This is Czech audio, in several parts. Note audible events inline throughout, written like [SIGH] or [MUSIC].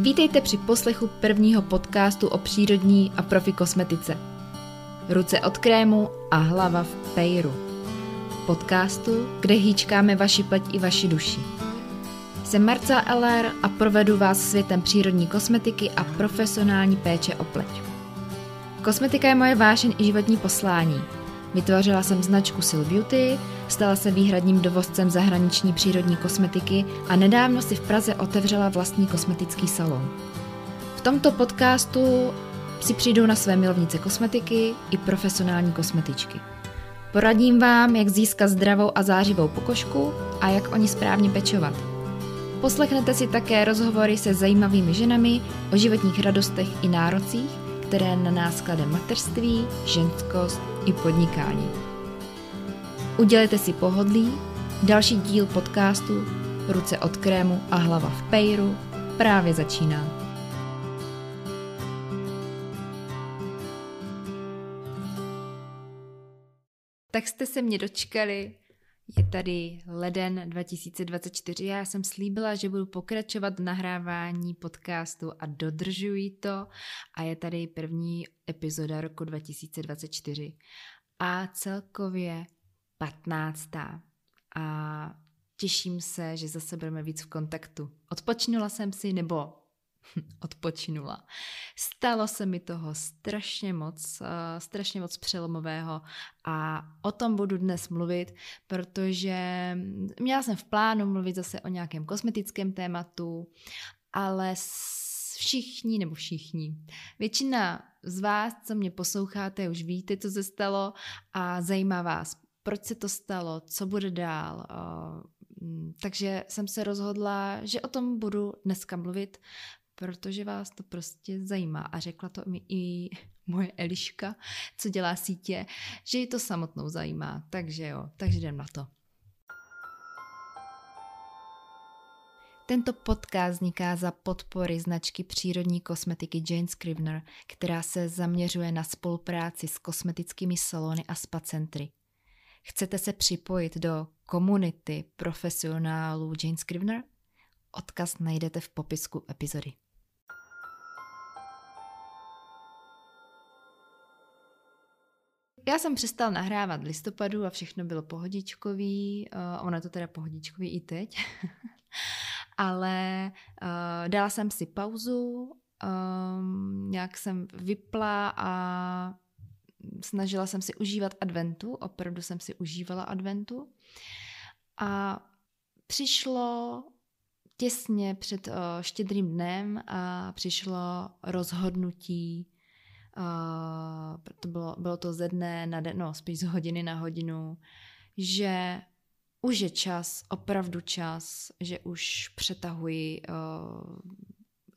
Vítejte při poslechu prvního podcastu o přírodní a profi kosmetice. Ruce od krému a hlava v pejru. Podcastu, kde hýčkáme vaši pleť i vaši duši. Jsem Marca LR a provedu vás světem přírodní kosmetiky a profesionální péče o pleť. Kosmetika je moje vášeň i životní poslání – Vytvořila jsem značku Sil Beauty, stala se výhradním dovozcem zahraniční přírodní kosmetiky a nedávno si v Praze otevřela vlastní kosmetický salon. V tomto podcastu si přijdou na své milovnice kosmetiky i profesionální kosmetičky. Poradím vám, jak získat zdravou a zářivou pokožku a jak o ní správně pečovat. Poslechnete si také rozhovory se zajímavými ženami o životních radostech i nárocích, které na nás klade mateřství, ženskost i podnikání. Udělejte si pohodlí, další díl podcastu Ruce od krému a hlava v pejru právě začíná. Tak jste se mě dočkali. Je tady leden 2024. Já jsem slíbila, že budu pokračovat v nahrávání podcastu a dodržuji to. A je tady první epizoda roku 2024. A celkově 15. A těším se, že zase budeme víc v kontaktu. Odpočinula jsem si, nebo [LAUGHS] odpočinula. Stalo se mi toho strašně moc, uh, strašně moc přelomového a o tom budu dnes mluvit, protože měla jsem v plánu mluvit zase o nějakém kosmetickém tématu, ale všichni, nebo všichni, většina z vás, co mě posloucháte, už víte, co se stalo a zajímá vás, proč se to stalo, co bude dál, uh, takže jsem se rozhodla, že o tom budu dneska mluvit, protože vás to prostě zajímá. A řekla to mi i [LAUGHS] moje Eliška, co dělá sítě, že ji to samotnou zajímá. Takže jo, takže jdem na to. Tento podcast vzniká za podpory značky přírodní kosmetiky Jane Scrivener, která se zaměřuje na spolupráci s kosmetickými salony a spa centry. Chcete se připojit do komunity profesionálů Jane Scrivener? Odkaz najdete v popisku epizody. Já jsem přestal nahrávat v listopadu a všechno bylo pohodičkový. Uh, to teda pohodičkový i teď. [LAUGHS] Ale uh, dala jsem si pauzu, um, nějak jsem vypla a snažila jsem si užívat adventu, opravdu jsem si užívala adventu. A přišlo těsně před uh, štědrým dnem a přišlo rozhodnutí uh, to bylo, bylo to ze dne na den, no spíš z hodiny na hodinu, že už je čas, opravdu čas, že už přetahuji uh,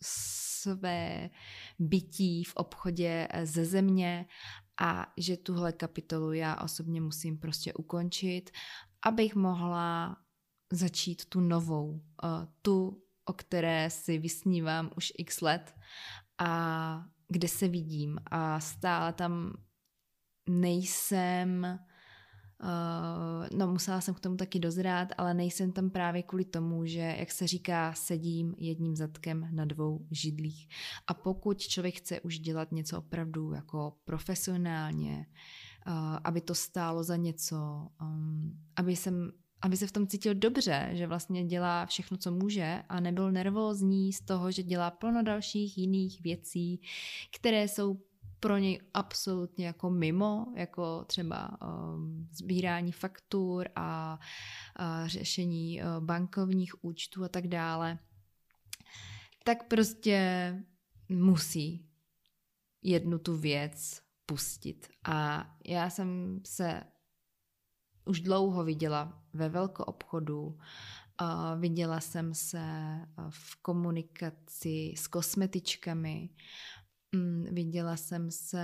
své bytí v obchodě ze země a že tuhle kapitolu já osobně musím prostě ukončit, abych mohla začít tu novou, uh, tu, o které si vysnívám už x let a kde se vidím. A stále tam nejsem, no musela jsem k tomu taky dozrát, ale nejsem tam právě kvůli tomu, že, jak se říká, sedím jedním zadkem na dvou židlích. A pokud člověk chce už dělat něco opravdu jako profesionálně, uh, aby to stálo za něco, um, aby jsem aby se v tom cítil dobře, že vlastně dělá všechno, co může a nebyl nervózní z toho, že dělá plno dalších jiných věcí, které jsou pro něj absolutně jako mimo, jako třeba um, sbírání faktur a, a řešení uh, bankovních účtů a tak dále, tak prostě musí jednu tu věc pustit. A já jsem se už dlouho viděla ve velkoobchodu, a viděla jsem se v komunikaci s kosmetičkami, mm, viděla jsem se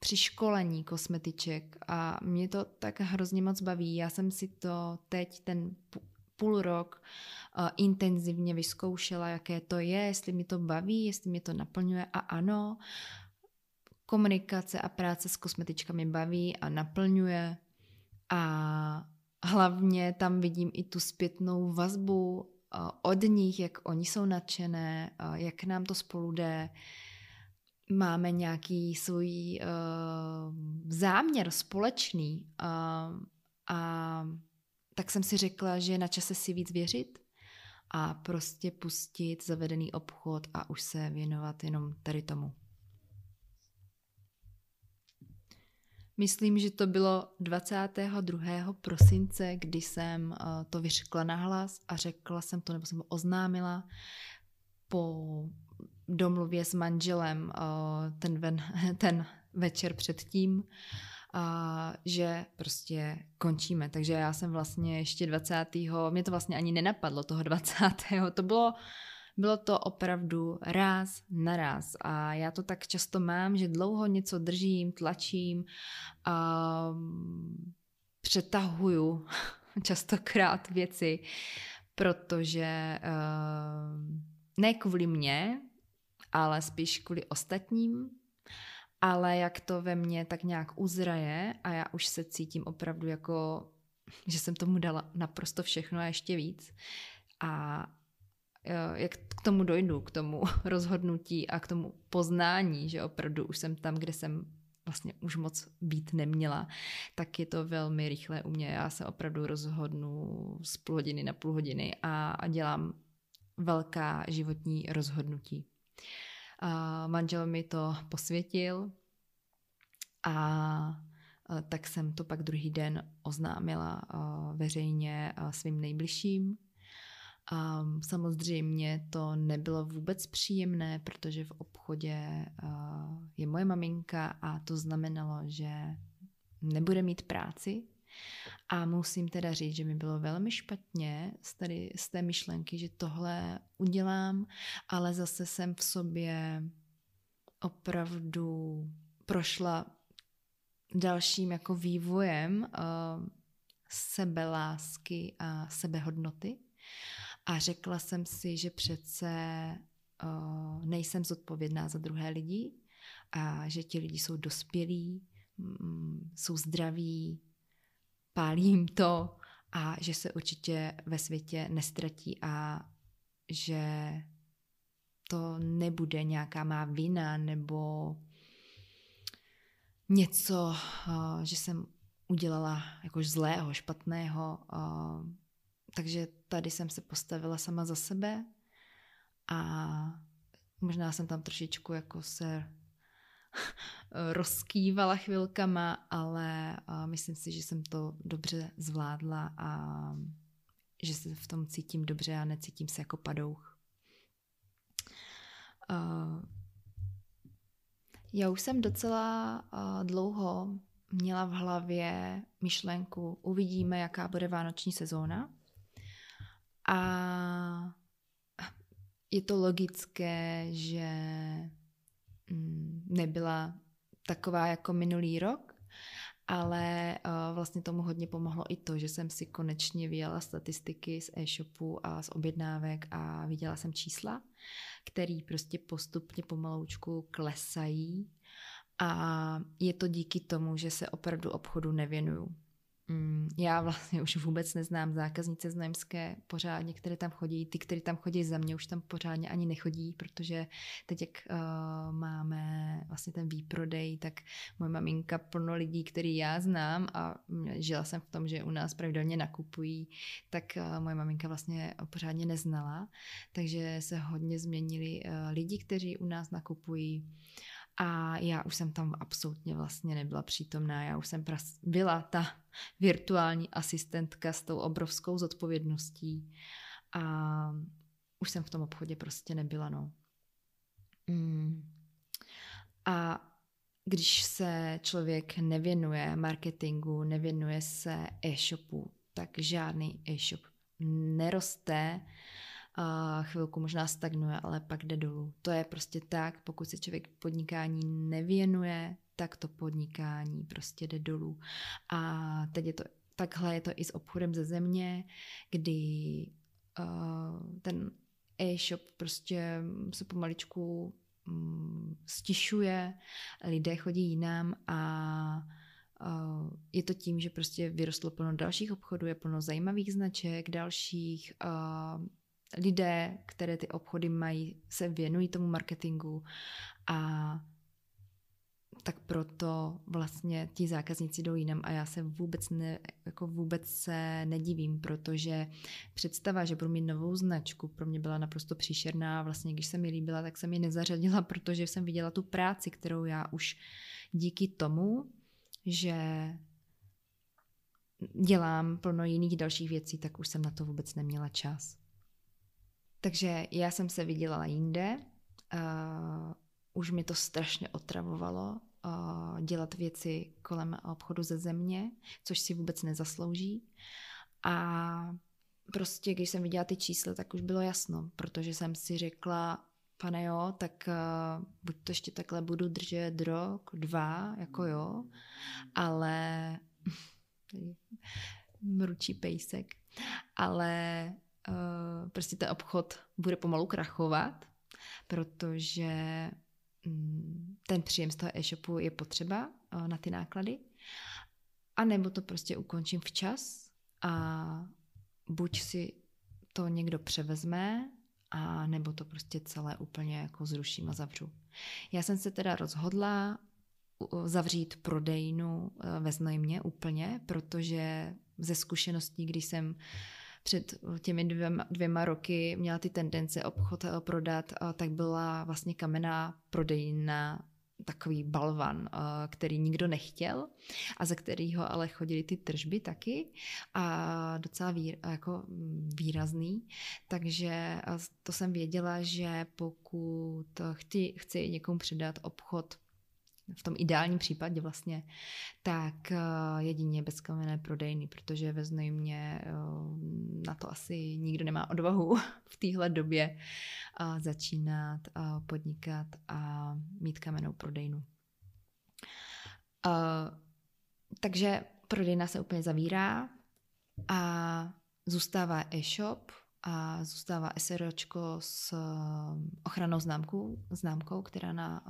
při školení kosmetiček a mě to tak hrozně moc baví. Já jsem si to teď ten půl rok uh, intenzivně vyzkoušela, jaké to je, jestli mi to baví, jestli mě to naplňuje a ano, komunikace a práce s kosmetičkami baví a naplňuje a hlavně tam vidím i tu zpětnou vazbu od nich, jak oni jsou nadšené, jak nám to spolu jde, máme nějaký svůj uh, záměr společný a tak jsem si řekla, že je na čase si víc věřit a prostě pustit zavedený obchod a už se věnovat jenom tady tomu. Myslím, že to bylo 22. prosince, kdy jsem uh, to vyřekla nahlas a řekla jsem to, nebo jsem to oznámila po domluvě s manželem uh, ten, ven, [LAUGHS] ten večer předtím, že prostě končíme. Takže já jsem vlastně ještě 20. mě to vlastně ani nenapadlo toho 20. To bylo bylo to opravdu ráz na ráz a já to tak často mám, že dlouho něco držím, tlačím a přetahuju [LAUGHS] častokrát věci, protože uh, ne kvůli mně, ale spíš kvůli ostatním, ale jak to ve mně tak nějak uzraje a já už se cítím opravdu jako, že jsem tomu dala naprosto všechno a ještě víc. A Eh, jak k tomu dojdu, k tomu [LAUGHS] rozhodnutí a k tomu poznání, že opravdu už jsem tam, kde jsem vlastně už moc být neměla, tak je to velmi rychle u mě. Já se opravdu rozhodnu z půl hodiny na půl hodiny a, a dělám velká životní rozhodnutí. A manžel mi to posvětil a tak jsem to pak druhý den oznámila veřejně svým nejbližším a samozřejmě to nebylo vůbec příjemné, protože v obchodě je moje maminka a to znamenalo, že nebude mít práci. A musím teda říct, že mi bylo velmi špatně z, tady, z té myšlenky, že tohle udělám, ale zase jsem v sobě opravdu prošla dalším jako vývojem uh, sebelásky a sebehodnoty. A řekla jsem si, že přece uh, nejsem zodpovědná za druhé lidi a že ti lidi jsou dospělí, mm, jsou zdraví, pálí jim to a že se určitě ve světě nestratí a že to nebude nějaká má vina nebo něco, uh, že jsem udělala jakož zlého, špatného, uh, takže tady jsem se postavila sama za sebe a možná jsem tam trošičku jako se [LAUGHS] rozkývala chvilkama, ale myslím si, že jsem to dobře zvládla a že se v tom cítím dobře a necítím se jako padouch. Já už jsem docela dlouho měla v hlavě myšlenku, uvidíme, jaká bude vánoční sezóna. A je to logické, že mm, nebyla taková jako minulý rok, ale vlastně tomu hodně pomohlo i to, že jsem si konečně vyjela statistiky z e-shopu a z objednávek a viděla jsem čísla, které prostě postupně pomaloučku klesají a je to díky tomu, že se opravdu obchodu nevěnuju. Mm, já vlastně už vůbec neznám zákaznice znojemské pořádně, které tam chodí. Ty, které tam chodí za mě, už tam pořádně ani nechodí, protože teď, jak uh, máme vlastně ten výprodej, tak moje maminka plno lidí, který já znám a žila jsem v tom, že u nás pravidelně nakupují, tak uh, moje maminka vlastně pořádně neznala. Takže se hodně změnili uh, lidi, kteří u nás nakupují. A já už jsem tam absolutně vlastně nebyla přítomná. Já už jsem byla ta virtuální asistentka s tou obrovskou zodpovědností a už jsem v tom obchodě prostě nebyla, no. Mm. A když se člověk nevěnuje marketingu, nevěnuje se e-shopu, tak žádný e-shop neroste, a chvilku možná stagnuje, ale pak jde dolů. To je prostě tak, pokud se člověk podnikání nevěnuje, tak to podnikání prostě jde dolů. A teď je to, takhle je to i s obchodem ze země, kdy uh, ten e-shop prostě se pomaličku um, stišuje, lidé chodí jinam a Uh, je to tím, že prostě vyrostlo plno dalších obchodů, je plno zajímavých značek, dalších uh, lidé, které ty obchody mají, se věnují tomu marketingu a tak proto vlastně ti zákazníci jdou jinam a já se vůbec, ne, jako vůbec se nedivím, protože představa, že budu mít novou značku, pro mě byla naprosto příšerná. Vlastně, když se mi líbila, tak jsem ji nezařadila, [LAUGHS] protože jsem viděla tu práci, kterou já už díky tomu, že dělám plno jiných dalších věcí, tak už jsem na to vůbec neměla čas. Takže já jsem se vydělala jinde, uh, už mi to strašně otravovalo, uh, dělat věci kolem obchodu ze země, což si vůbec nezaslouží. A prostě, když jsem viděla ty čísla, tak už bylo jasno, protože jsem si řekla, pane jo, tak uh, buď to ještě takhle budu držet rok, dva, jako jo, ale [LAUGHS] mručí pejsek, ale uh, prostě ten obchod bude pomalu krachovat, protože um, ten příjem z toho e-shopu je potřeba uh, na ty náklady, a nebo to prostě ukončím včas a buď si to někdo převezme, a nebo to prostě celé úplně jako zruším a zavřu. Já jsem se teda rozhodla zavřít prodejnu eh, ve Znojmě úplně, protože ze zkušeností, když jsem před těmi dvěma, dvěma roky měla ty tendence obchod eh, prodat, eh, tak byla vlastně kamená prodejna takový balvan, který nikdo nechtěl a ze kterého ale chodily ty tržby taky a docela výr, jako mm, výrazný. Takže to jsem věděla, že pokud chci, chci někomu předat obchod v tom ideálním případě vlastně, tak eh, jedině bezkamenné prodejny, protože ve Znojmě eh, na to asi nikdo nemá odvahu [LAUGHS] v téhle době eh, začínat podnikat a mít kamennou prodejnu. Takže prodejna se úplně zavírá a zůstává e-shop a zůstává SROčko s ochranou známkou, známkou, která na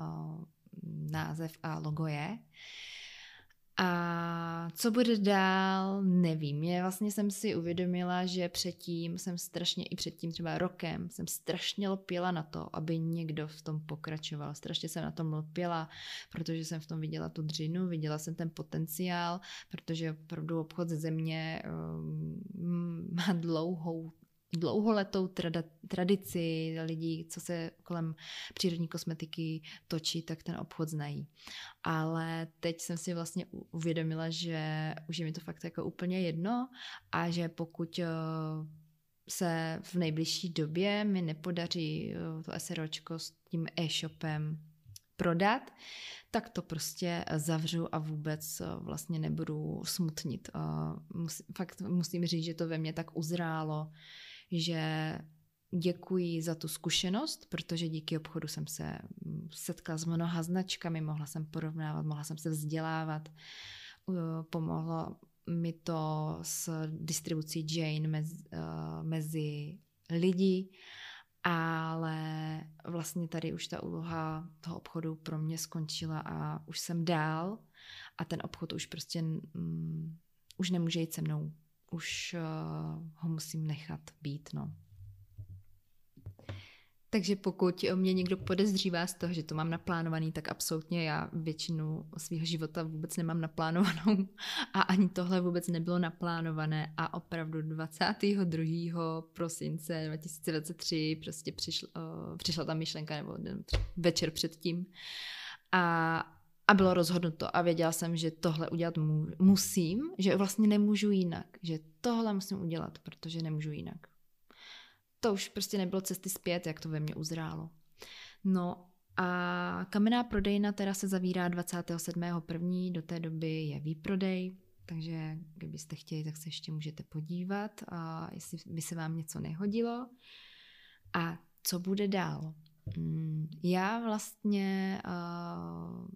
název a logo je. A co bude dál, nevím. Já vlastně jsem si uvědomila, že předtím jsem strašně, i předtím třeba rokem, jsem strašně lpěla na to, aby někdo v tom pokračoval. Strašně jsem na tom lpěla, protože jsem v tom viděla tu dřinu, viděla jsem ten potenciál, protože opravdu obchod ze země um, [LAUGHS] má dlouhou dlouholetou trada, tradici lidí, co se kolem přírodní kosmetiky točí, tak ten obchod znají. Ale teď jsem si vlastně uvědomila, že už je mi to fakt jako úplně jedno a že pokud eh, se v nejbližší době mi nepodaří eh, to SROčko s tím e-shopem prodat, tak to prostě zavřu a vůbec eh, vlastně nebudu smutnit. Fakt musím říct, že to ve mně tak uzrálo, že děkuji za tu zkušenost, protože díky obchodu jsem se mm, setkala s mnoha značkami, mohla jsem porovnávat, mohla jsem se vzdělávat, pomohlo mi to s distribucí Jane mezi, mezi lidi, ale vlastně tady už ta úloha toho obchodu pro mě skončila a už jsem dál a ten obchod už prostě um, už nemůže jít se mnou už uh, ho musím nechat být, no. Takže pokud mě někdo podezřívá z toho, že to mám naplánovaný, tak absolutně já většinu svého života vůbec nemám naplánovanou [LAUGHS] a ani tohle vůbec nebylo naplánované a opravdu 22. prosince 2023 prostě přišla, uh, přišla ta myšlenka nebo večer předtím a a bylo rozhodnuto a věděla jsem, že tohle udělat mu, musím, že vlastně nemůžu jinak, že tohle musím udělat, protože nemůžu jinak. To už prostě nebylo cesty zpět, jak to ve mně uzrálo. No a kamenná prodejna teda se zavírá 27.1. Do té doby je výprodej, takže kdybyste chtěli, tak se ještě můžete podívat, a jestli by se vám něco nehodilo. A co bude dál? Hmm, já vlastně uh,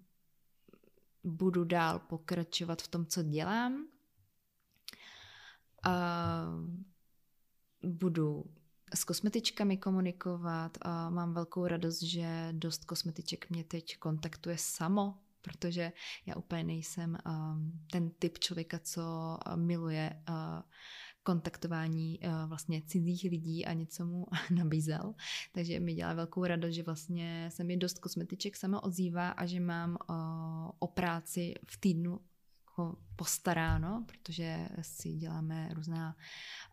budu dál pokračovat v tom, co dělám. A budu s kosmetičkami komunikovat a mám velkou radost, že dost kosmetiček mě teď kontaktuje samo, protože já úplně nejsem um, ten typ člověka, co miluje uh, kontaktování uh, vlastně cizích lidí a něco mu [LAUGHS] nabízel. Takže mi dělá velkou radost, že vlastně se mi dost kosmetiček sama ozývá a že mám uh, o práci v týdnu jako postaráno, protože si děláme různá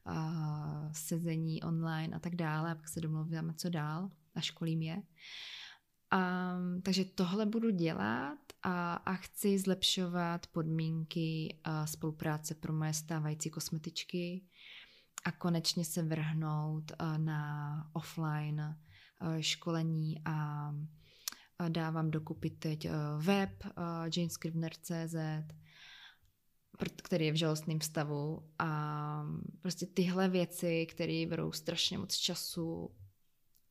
uh, sezení online a tak dále a pak se domluváme, co dál a školím je. Um, takže tohle budu dělat a, a chci zlepšovat podmínky a spolupráce pro moje stávající kosmetičky a konečně se vrhnout na offline školení a dávám dokupy teď web janescrivener.cz který je v žalostném stavu a prostě tyhle věci, které berou strašně moc času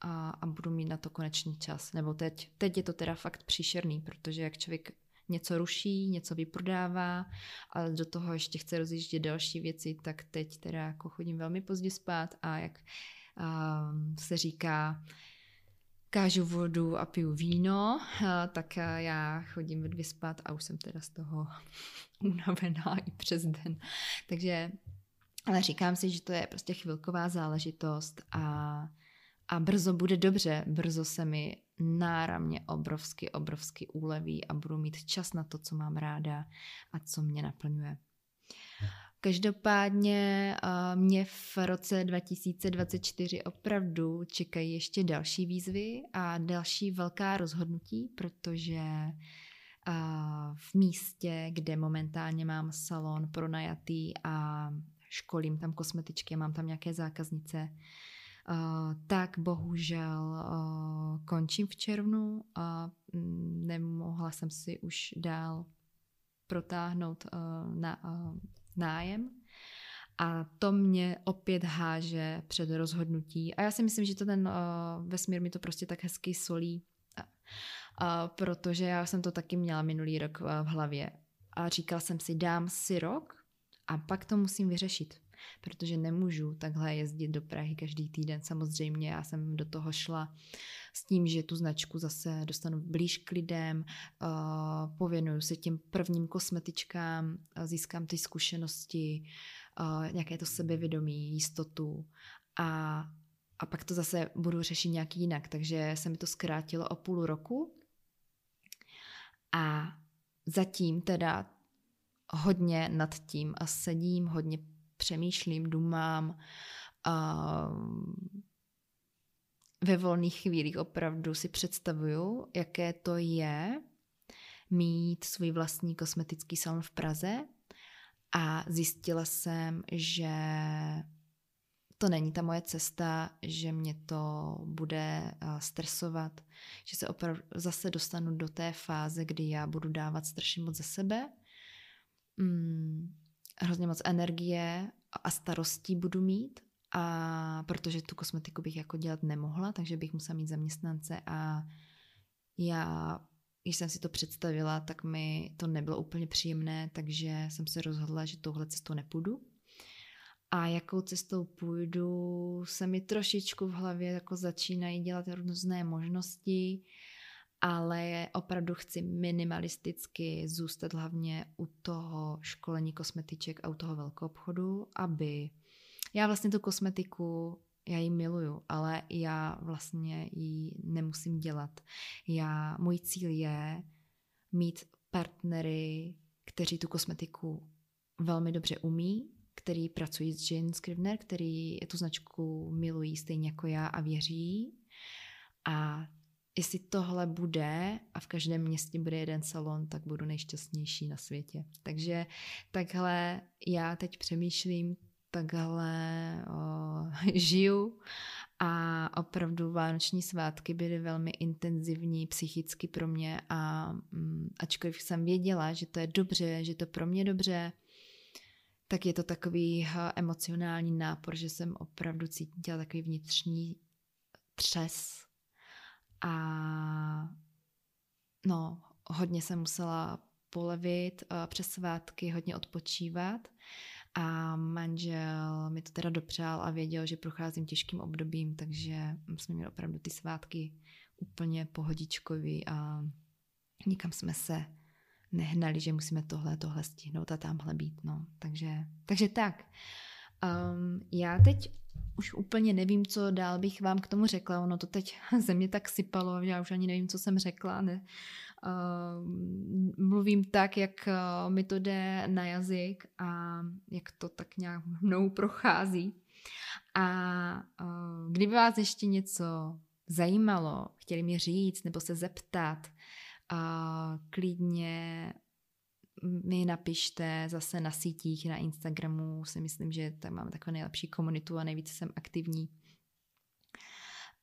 a, a budu mít na to konečný čas. Nebo teď, teď je to teda fakt příšerný, protože jak člověk něco ruší, něco vyprodává, ale do toho ještě chce rozjíždět další věci, tak teď teda jako chodím velmi pozdě spát a jak um, se říká, kážu vodu a piju víno, tak já chodím ve dvě spát a už jsem teda z toho [LAUGHS] unavená i přes den. Takže, ale říkám si, že to je prostě chvilková záležitost a, a brzo bude dobře, brzo se mi náramně obrovsky, obrovsky úleví a budu mít čas na to, co mám ráda a co mě naplňuje. Každopádně mě v roce 2024 opravdu čekají ještě další výzvy a další velká rozhodnutí, protože v místě, kde momentálně mám salon pronajatý a školím tam kosmetičky, mám tam nějaké zákaznice, tak bohužel končím v červnu a mm, nemohla jsem si už dál protáhnout na nájem. A to mě opět háže před rozhodnutí. A já si myslím, že to ten vesmír mi to prostě tak hezky solí, protože já jsem to taky měla minulý rok v hlavě. A říkal jsem si, dám si rok a pak to musím vyřešit protože nemůžu takhle jezdit do Prahy každý týden. Samozřejmě já jsem do toho šla s tím, že tu značku zase dostanu blíž k lidem, uh, pověnuju se těm prvním kosmetičkám, získám ty zkušenosti, uh, nějaké to sebevědomí, jistotu a, a pak to zase budu řešit nějak jinak. Takže se mi to zkrátilo o půl roku a zatím teda hodně nad tím a sedím, hodně přemýšlím, dumám a ve volných chvílích opravdu si představuju, jaké to je mít svůj vlastní kosmetický salon v Praze. A zjistila jsem, že to není ta moje cesta, že mě to bude stresovat, že se opravdu zase dostanu do té fáze, kdy já budu dávat strašně moc za sebe, mm, hrozně moc energie a starostí budu mít, a protože tu kosmetiku bych jako dělat nemohla, takže bych musela mít zaměstnance a já, když jsem si to představila, tak mi to nebylo úplně příjemné, takže jsem se rozhodla, že touhle cestou nepůjdu. A jakou cestou půjdu, se mi trošičku v hlavě jako začínají dělat různé možnosti ale opravdu chci minimalisticky zůstat hlavně u toho školení kosmetiček a u toho velkou obchodu, aby já vlastně tu kosmetiku já ji miluju, ale já vlastně ji nemusím dělat. Já, můj cíl je mít partnery, kteří tu kosmetiku velmi dobře umí, který pracují s Jane Scrivener, který tu značku milují stejně jako já a věří. A jestli tohle bude a v každém městě bude jeden salon, tak budu nejšťastnější na světě. Takže takhle já teď přemýšlím, takhle o, [LAUGHS] žiju a opravdu vánoční svátky byly velmi intenzivní psychicky pro mě a mm, ačkoliv jsem věděla, že to je dobře, že to pro mě dobře, tak je to takový emocionální nápor, že jsem opravdu cítila takový vnitřní třes a no, hodně jsem musela polevit uh, přes svátky, hodně odpočívat a manžel mi to teda dopřál a věděl, že procházím těžkým obdobím, takže jsme měli opravdu ty svátky úplně pohodičkový a nikam jsme se nehnali, že musíme tohle, tohle stihnout a tamhle být, no. Takže, takže tak. Um, já teď už úplně nevím, co dál bych vám k tomu řekla. Ono to teď [LAUGHS] ze mě tak sypalo, já už ani nevím, co jsem řekla. Ne? Uh, mluvím tak, jak uh, mi to jde na jazyk a jak to tak nějak mnou prochází. A uh, kdyby vás ještě něco zajímalo, chtěli mi říct nebo se zeptat, uh, klidně mi napište zase na sítích, na Instagramu, si myslím, že tam mám takovou nejlepší komunitu a nejvíce jsem aktivní.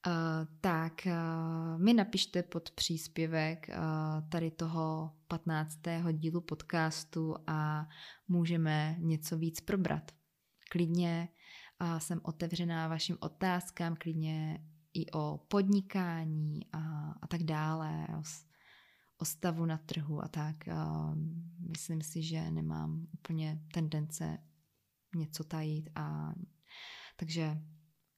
Uh, tak uh, mi napište pod příspěvek uh, tady toho 15. dílu podcastu a můžeme něco víc probrat. Klidně uh, jsem otevřená vašim otázkám, klidně i o podnikání a, a tak dále, o, o stavu na trhu a tak. Myslím si, že nemám úplně tendence něco tajit a takže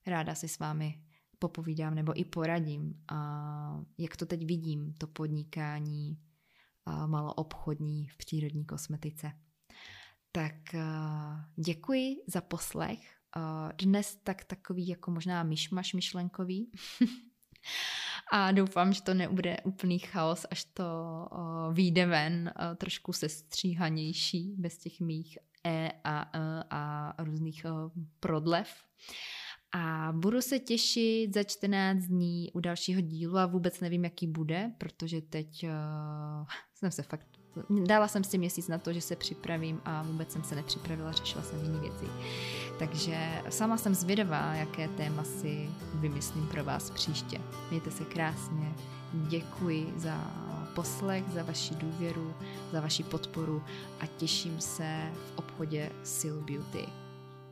ráda si s vámi popovídám nebo i poradím, a jak to teď vidím, to podnikání maloobchodní v přírodní kosmetice. Tak děkuji za poslech. Dnes tak takový jako možná myšmaš myšlenkový. [LAUGHS] a doufám, že to nebude úplný chaos, až to vyjde ven trošku sestříhanější, bez těch mých E a E a různých prodlev. A budu se těšit za 14 dní u dalšího dílu a vůbec nevím, jaký bude, protože teď uh, [LAUGHS] jsem se fakt Dala jsem si měsíc na to, že se připravím a vůbec jsem se nepřipravila, řešila jsem jiné věci. Takže sama jsem zvědavá, jaké téma si vymyslím pro vás příště. Mějte se krásně, děkuji za poslech, za vaši důvěru, za vaši podporu a těším se v obchodě Sil Beauty.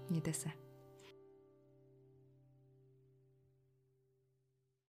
Mějte se.